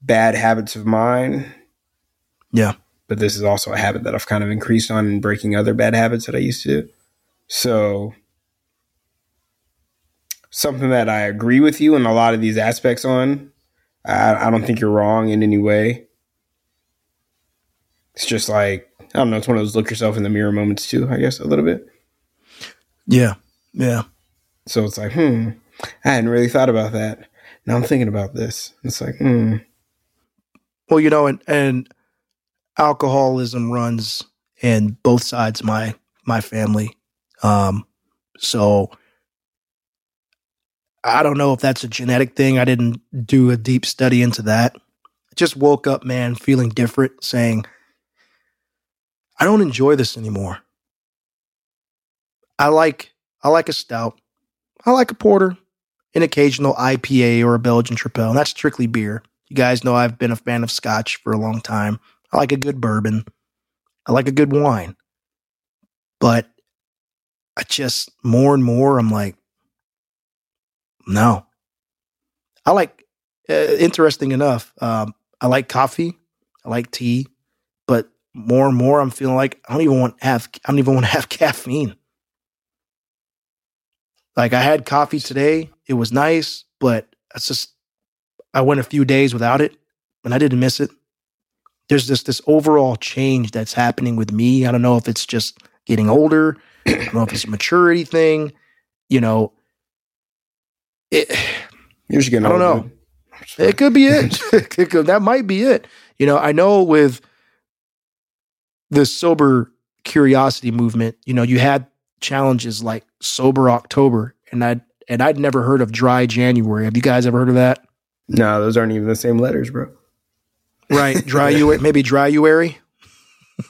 bad habits of mine. Yeah. But this is also a habit that I've kind of increased on in breaking other bad habits that I used to do. So, something that I agree with you in a lot of these aspects on. I, I don't think you're wrong in any way. It's just like, I don't know, it's one of those look yourself in the mirror moments too, I guess, a little bit. Yeah. Yeah. So it's like, hmm, I hadn't really thought about that. Now I'm thinking about this. It's like, hmm. Well, you know, and, and alcoholism runs in both sides of my my family. Um, so I don't know if that's a genetic thing. I didn't do a deep study into that. I just woke up, man, feeling different, saying, I don't enjoy this anymore. I like I like a stout. I like a porter, an occasional IPA or a Belgian Tripel. That's strictly beer. You guys know I've been a fan of scotch for a long time. I like a good bourbon. I like a good wine. But I just more and more I'm like no. I like uh, interesting enough, um, I like coffee, I like tea, but more and more I'm feeling like I don't even want have I don't even want to have caffeine. Like I had coffee today. It was nice, but it's just I went a few days without it and I didn't miss it. There's just this overall change that's happening with me. I don't know if it's just getting older. I don't know if it's a maturity thing. You know, it, You're just getting I don't old, know. it could be it. It could- that might be it. You know, I know with the sober curiosity movement, you know, you had challenges like sober October, and I and I'd never heard of dry January. Have you guys ever heard of that? No, those aren't even the same letters, bro. Right, dry you maybe dryuary.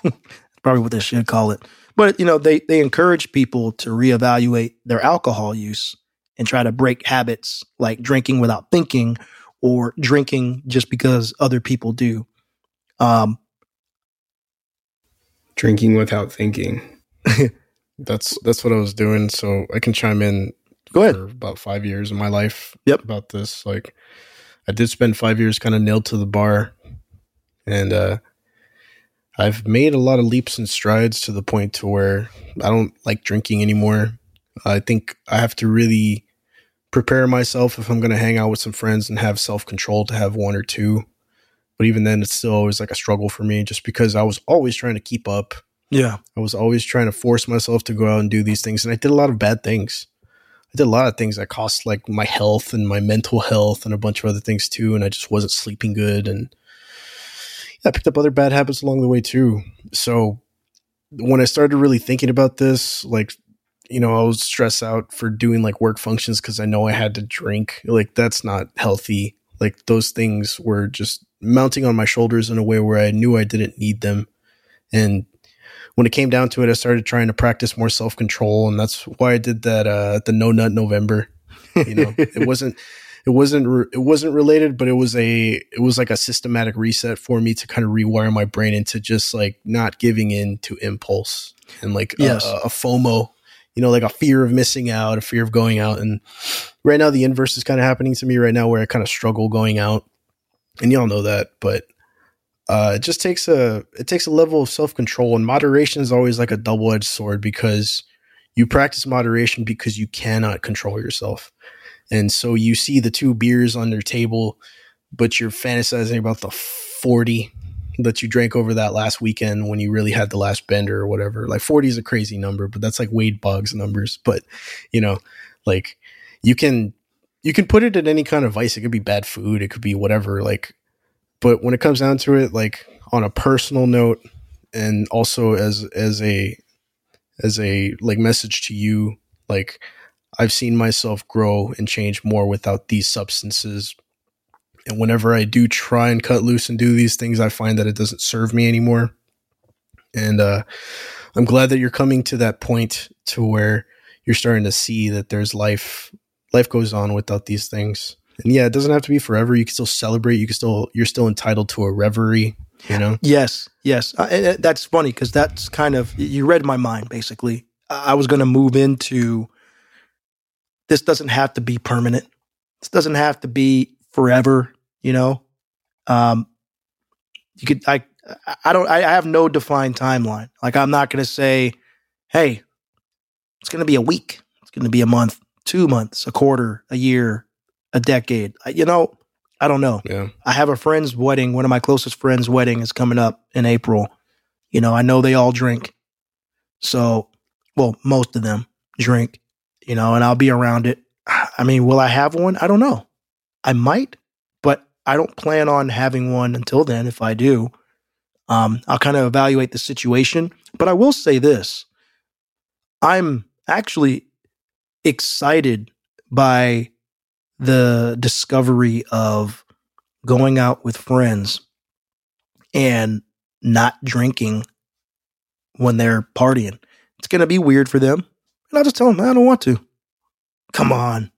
Probably what they should call it. But you know, they they encourage people to reevaluate their alcohol use and try to break habits like drinking without thinking or drinking just because other people do. Um, Drinking without thinking. That's that's what I was doing. So I can chime in go ahead. for about five years of my life. Yep. About this, like, I did spend five years kind of nailed to the bar, and uh, I've made a lot of leaps and strides to the point to where I don't like drinking anymore. I think I have to really prepare myself if I'm going to hang out with some friends and have self control to have one or two. But even then, it's still always like a struggle for me, just because I was always trying to keep up. Yeah. I was always trying to force myself to go out and do these things. And I did a lot of bad things. I did a lot of things that cost like my health and my mental health and a bunch of other things too. And I just wasn't sleeping good. And I picked up other bad habits along the way too. So when I started really thinking about this, like, you know, I was stressed out for doing like work functions because I know I had to drink. Like, that's not healthy. Like, those things were just mounting on my shoulders in a way where I knew I didn't need them. And when it came down to it, I started trying to practice more self control, and that's why I did that. Uh, the no nut November. You know, it wasn't, it wasn't, re- it wasn't related, but it was a, it was like a systematic reset for me to kind of rewire my brain into just like not giving in to impulse and like Yes. a, a FOMO. You know, like a fear of missing out, a fear of going out, and right now the inverse is kind of happening to me right now, where I kind of struggle going out, and y'all know that, but uh, it just takes a it takes a level of self control, and moderation is always like a double edged sword because you practice moderation because you cannot control yourself, and so you see the two beers on their table, but you're fantasizing about the forty that you drank over that last weekend when you really had the last bender or whatever. Like forty is a crazy number, but that's like Wade Boggs numbers. But you know, like you can you can put it in any kind of vice. It could be bad food, it could be whatever. Like but when it comes down to it like on a personal note and also as as a as a like message to you like i've seen myself grow and change more without these substances and whenever i do try and cut loose and do these things i find that it doesn't serve me anymore And uh, I'm glad that you're coming to that point to where you're starting to see that there's life. Life goes on without these things. And yeah, it doesn't have to be forever. You can still celebrate. You can still you're still entitled to a reverie. You know. Yes, yes. Uh, that's funny because that's kind of you read my mind. Basically, I was going to move into. This doesn't have to be permanent. This doesn't have to be forever. You know, um, you could. I. I don't. I have no defined timeline. Like I'm not going to say, "Hey, it's going to be a week. It's going to be a month, two months, a quarter, a year, a decade." You know, I don't know. Yeah. I have a friend's wedding. One of my closest friends' wedding is coming up in April. You know, I know they all drink. So, well, most of them drink, you know, and I'll be around it. I mean, will I have one? I don't know. I might, but I don't plan on having one until then. If I do, um, I'll kind of evaluate the situation. But I will say this I'm actually excited by the discovery of going out with friends and not drinking when they're partying. It's going to be weird for them. And I'll just tell them, I don't want to. Come on.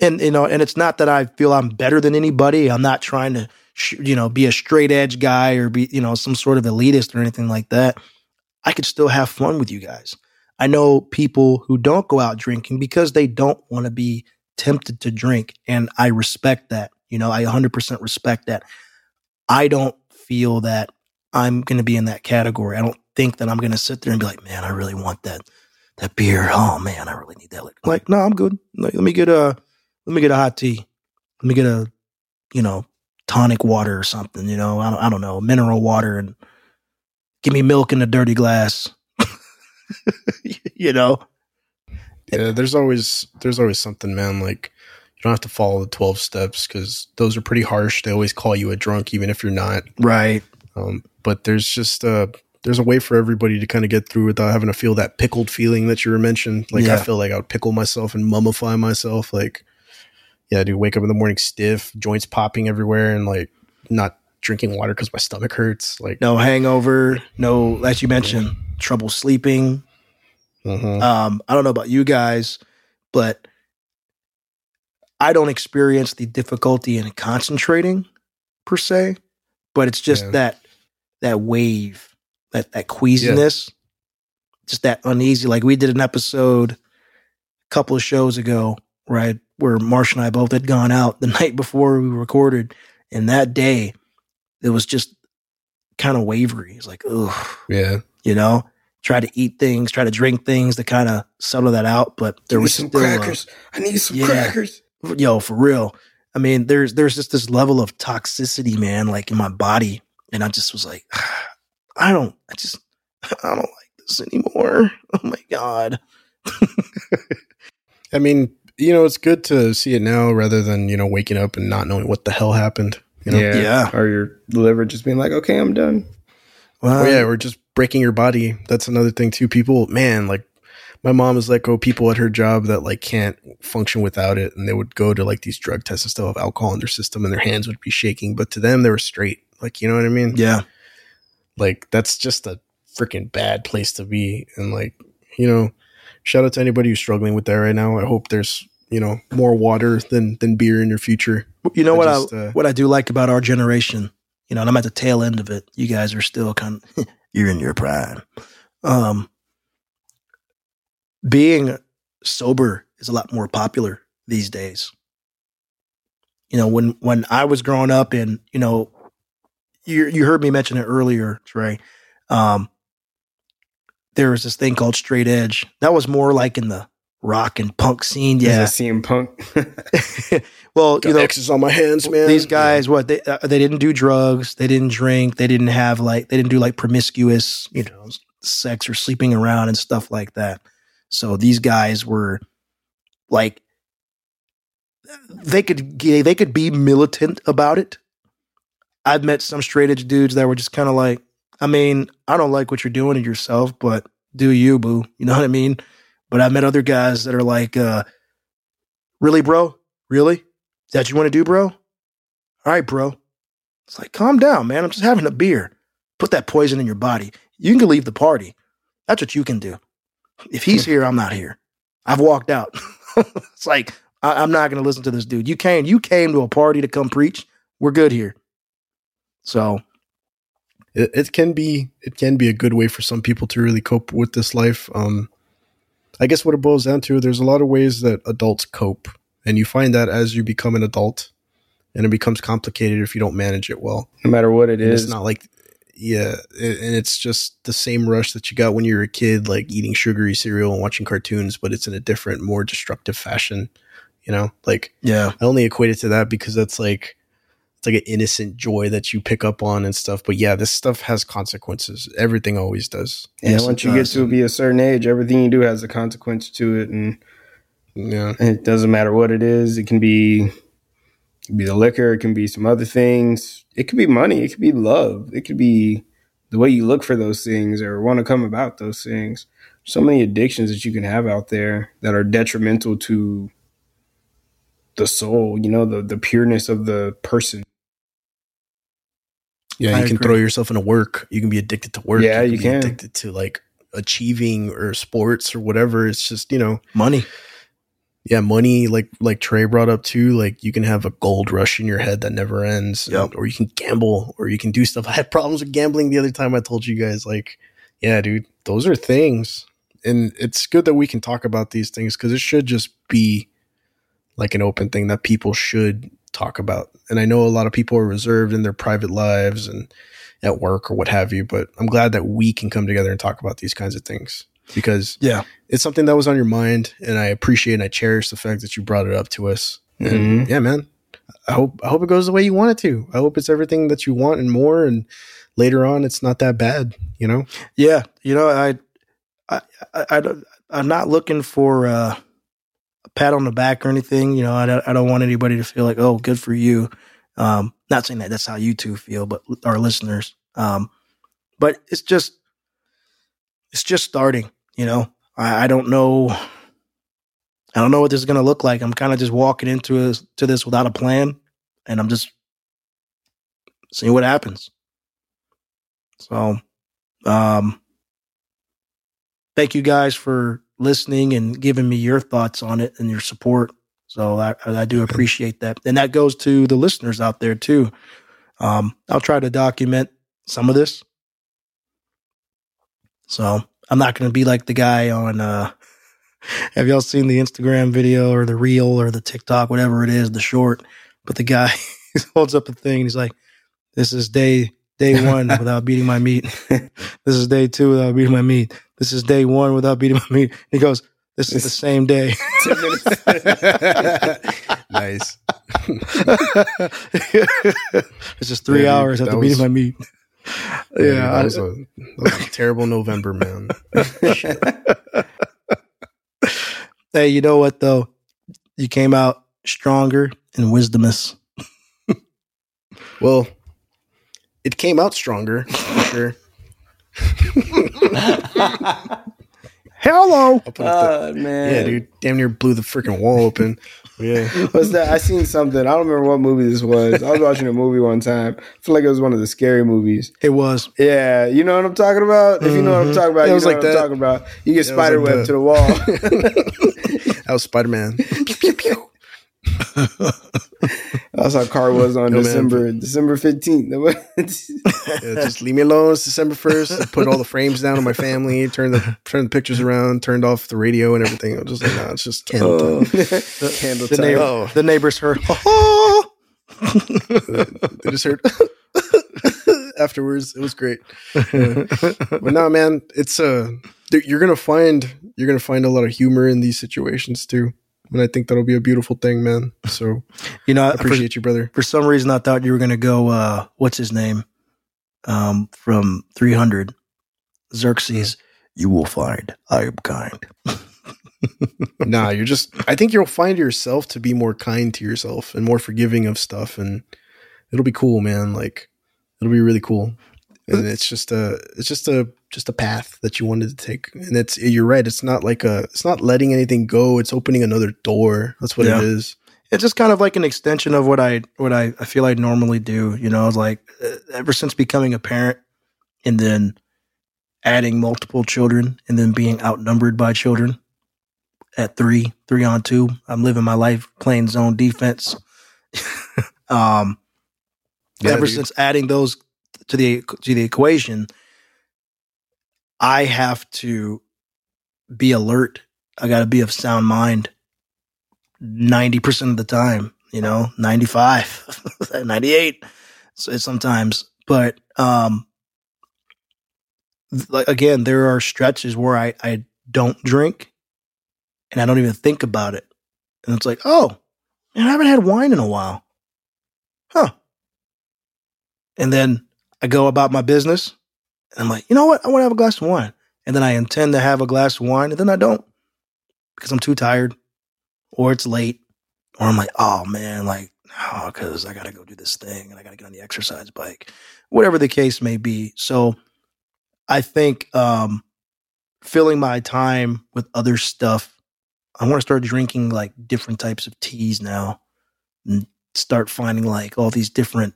And, you know, and it's not that I feel I'm better than anybody. I'm not trying to, sh- you know, be a straight edge guy or be, you know, some sort of elitist or anything like that. I could still have fun with you guys. I know people who don't go out drinking because they don't want to be tempted to drink. And I respect that. You know, I 100% respect that. I don't feel that I'm going to be in that category. I don't think that I'm going to sit there and be like, man, I really want that, that beer. Oh man, I really need that. liquor." Like, no, I'm good. Like, let me get a, let me get a hot tea. Let me get a, you know, tonic water or something, you know, I don't, I don't know, mineral water and give me milk in a dirty glass. you know? Yeah, there's always there's always something, man. Like you don't have to follow the twelve steps because those are pretty harsh. They always call you a drunk, even if you're not. Right. Um, but there's just uh there's a way for everybody to kind of get through without having to feel that pickled feeling that you were mentioned. Like Yeah. I feel like I would pickle myself and mummify myself. Like yeah, dude, wake up in the morning stiff, joints popping everywhere, and like not drinking water because my stomach hurts. Like No hangover. No, as you mentioned, trouble sleeping. mhm. Um, I don't know about you guys, but I don't experience the difficulty in concentrating per se, but it's just Yeah. that that wave, that that queasiness, just that uneasy. Like we did an episode a couple of shows ago, right, where Marsh and I both had gone out the night before we recorded, and that day it was just kind of wavery. It's like, oh, yeah. You know try to eat things try to drink things to kind of settle that out but there was some still a- crackers. I need some Yeah. crackers. yo for real i mean there's there's just this level of toxicity man like in my body and i just was like i don't i just i don't like this anymore oh my god I mean, you know, it's good to see it now rather than, you know, waking up and not knowing what the hell happened. You know? yeah. Yeah. Or your liver just being like, okay, I'm done. well Oh, yeah, or just breaking your body. That's another thing too. People, man, like my mom has let go of people at her job that like can't function without it. And they would go to like these drug tests and still have alcohol in their system and their hands would be shaking. But to them, they were straight. Like, you know what I mean? yeah Like that's just a freaking bad place to be. And like, you know, shout out to anybody who's struggling with that right now. I hope there's, you know, more water than than beer in your future. you know I what just, i uh, what i do like about our generation you know and i'm at the tail end of it you guys are still kind of you're in your prime um being sober is a lot more popular these days you know when when i was growing up and you know you you heard me mention it earlier trey um there was this thing called straight edge that was more like in the rock and punk scene Yeah. yeah CM Punk. well Got you know X's on my hands, man. these guys, what they uh, they didn't do drugs, they didn't drink, they didn't have like they didn't do like promiscuous, you know, sex or sleeping around and stuff like that. So these guys were like they could they could be militant about it. I've met some straight edge dudes that were just kind of like, I mean, I don't like what you're doing to yourself, but do you, boo? You know what I mean? But I've met other guys that are like, uh, really, bro? Really? That you want to do, bro? All right, bro. It's like, calm down, man. I'm just having a beer. put that poison in your body. You can leave the party. That's what you can do. If he's here, I'm not here. I've walked out. it's like I, am not going to listen to this dude. You came, you came to a party to come preach. We're good here. So it, it can be it can be a good way for some people to really cope with this life. Um, I guess what it boils down to, there's a lot of ways that adults cope, and you find that as you become an adult, and it becomes complicated if you don't manage it well. No matter what it And is, It's not like, yeah, it, and it's just the same rush that you got when you were a kid, like eating sugary cereal and watching cartoons, but it's in a different, more destructive fashion. You know, like yeah, I only equate it to that because that's like it's like an innocent joy that you pick up on and stuff. But yeah, this stuff has consequences. Everything always does. yeah, once you get to be a certain age, everything you do has a consequence to it, and Yeah. it doesn't matter what it is. It can be, it can be the liquor. It can be some other things. It could be money. It could be love. It could be the way you look for those things or want to come about those things. So many addictions that you can have out there that are detrimental to the soul. You know, the the pureness of the person. Yeah, I you can agree. throw yourself into work. You can be addicted to work. Yeah, you be can. addicted to like achieving or sports or whatever. It's just, you know, money. Yeah, money like like Trey brought up too, like you can have a gold rush in your head that never ends. Yep. Or you can gamble or you can do stuff. I had problems with gambling the other time I told you guys like, yeah, dude, those are things. And it's good that we can talk about these things cuz it should just be like an open thing that people should talk about. And I know a lot of people are reserved in their private lives and at work or what have you, but I'm glad that we can come together and talk about these kinds of things because Yeah, it's something that was on your mind and I appreciate and I cherish the fact that you brought it up to us. And Mhm. yeah, man. I hope I hope it goes the way you want it to. I hope it's everything that you want and more and later on it's not that bad, you know? yeah. You know, I, I, I, I i'm not looking for uh, a pat on the back or anything. You know, I don't, I don't want anybody to feel like, oh, good for you. Um, not saying that that's how you two feel, but our listeners. Um, but it's just, it's just starting. You know, I, I don't know. I don't know what this is going to look like. I'm kind of just walking into this, to this without a plan, and I'm just seeing what happens. So, um, thank you guys for listening and giving me your thoughts on it and your support. So I, I do appreciate that, and that goes to the listeners out there too. Um, I'll try to document some of this. So I'm not going to be like the guy on. Uh, have y'all seen the Instagram video or the reel or the TikTok, whatever it is, the short? But the guy he holds up a thing. And he's like, "This is day day one without beating my meat. this is day two without beating my meat. This is day one without beating my meat." He goes, "This is the same day." nice. it's just three Yeah, hours after that beating my meat. Yeah, Yeah, that, I- was a, that was a terrible November, man. hey, you know what though? You came out stronger and wisdomous. Well, it came out stronger, for sure. Hello. I'll put it that- Oh man, yeah, dude, damn near blew the freaking wall open. Yeah, What's that? I seen something. I don't remember what movie this was. I was watching a movie one time. I feel like it was one of the scary movies. It was. Yeah, you know what I'm talking about. If you know what I'm Mhm. talking about, it you was know like what I'm talking about. You get it spider like web that. to the wall. that was Spider Man. That's how car was on Yo, man. December December 15th. Yeah, just leave me alone. It's December first. I put all the frames down on my family. Turned the turned the pictures around. Turned off the radio and everything. I was just like, no, it's just candle Oh. time. Candle The, time. neighbor, Oh. the neighbors heard. "Oh." They just heard afterwards. It was great. but no, man, it's uh, you're gonna find you're gonna find a lot of humor in these situations too, and I think that'll be a beautiful thing, man. So you know, I for, appreciate you, brother. for some reason, I thought you were going to go. Uh, what's his name? Um, from 300, Xerxes. You will find I am kind. nah, you're just. I think you'll find yourself to be more kind to yourself and more forgiving of stuff, and it'll be cool, man. Like it'll be really cool. And it's just a, it's just a, just a path that you wanted to take. And it's, you're right. It's not like a, it's not letting anything go. It's opening another door. That's what Yeah. it is. it's just kind of like an extension of what I what I, I feel I normally do. You know, like uh, ever since becoming a parent, and then adding multiple children and then being outnumbered by children at three, three on two. I'm living my life playing zone defense. um, Yeah, ever dude. since adding those to the to the equation, I have to be alert. I got to be of sound mind 90% of the time, you know, 95, 98 so sometimes. But um like again, there are stretches where I I don't drink and I don't even think about it. And it's like, "Oh, man, I haven't had wine in a while." Huh. And then I go about my business and I'm like, you know what? I want to have a glass of wine. And then I intend to have a glass of wine and then I don't because I'm too tired or it's late or I'm like, oh man, like, oh, because I got to go do this thing and I got to get on the exercise bike, whatever the case may be. So I think um, filling my time with other stuff, I want to start drinking like different types of teas now and start finding like all these different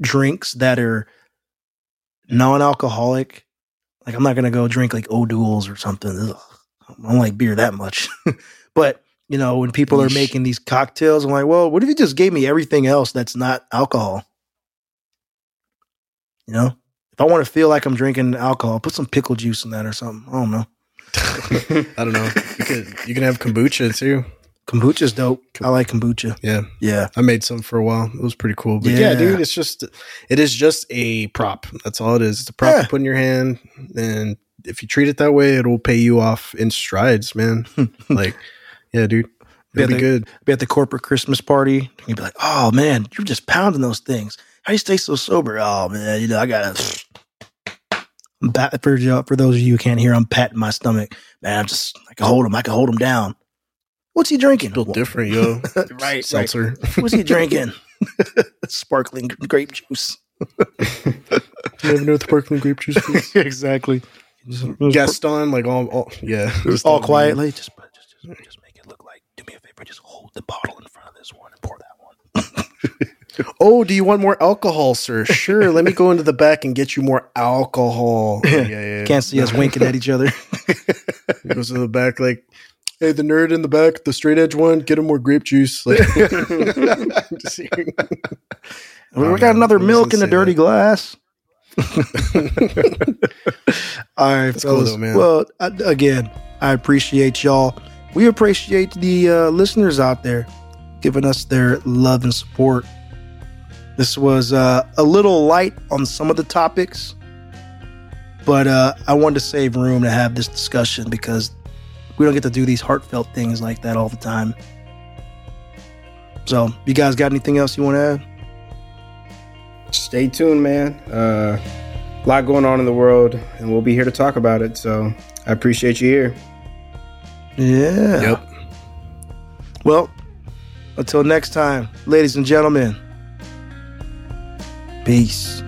drinks that are non-alcoholic. Like I'm not gonna go drink like O'Doul's or something. Ugh, I don't like beer that much. but you know, when people are making these cocktails, I'm like, well, what if you just gave me everything else that's not alcohol? You know, if I want to feel like I'm drinking alcohol, put some pickle juice in that or something. I don't know. I don't know. You can you can have kombucha too. Kombucha's dope. I like kombucha. Yeah, Yeah. I made some for a while. It was pretty cool. But yeah, Yeah. dude, it's just it is just a prop. That's all it is. It's a prop Yeah. to put in your hand, and if you treat it that way, it'll pay you off in strides, man. like, yeah, dude, it'll be they- good. Be at the corporate Christmas party. You'd be like, oh man, you're just pounding those things. How do you stay so sober? Oh man, you know, I gotta. I'm pat- for, for those of you who can't hear, I'm patting my stomach. Man, I'm just, I can hold them, I can hold them down. What's he drinking? Still different, yo. right, right. What's he drinking? Sparkling grape juice. you never know the sparkling grape juice. please? exactly. Gaston, like all, all yeah, Just all quietly. Just, just, just, just make it look like. Do me a favor. Just hold the bottle in front of this one and pour that one. Oh, do you want more alcohol, sir? Sure. let me go into the back and get you more alcohol. Yeah, yeah. yeah. Can't see us winking at each other. He goes to the back like, hey, the nerd in the back, the straight edge one, get him more grape juice. Like, just hearing- we Oh, got man, another milk in the dirty that. glass. All right, That's cool though, man. Well, I, again, I appreciate y'all. We appreciate the uh, listeners out there giving us their love and support. This was uh, a little light on some of the topics, but uh, I wanted to save room to have this discussion because we don't get to do these heartfelt things like that all the time. So, you guys got anything else you want to add? Stay tuned, man. Uh, a lot going on in the world, and we'll be here to talk about it. So I appreciate you here. Yeah. Yep. Well, until next time, ladies and gentlemen, peace.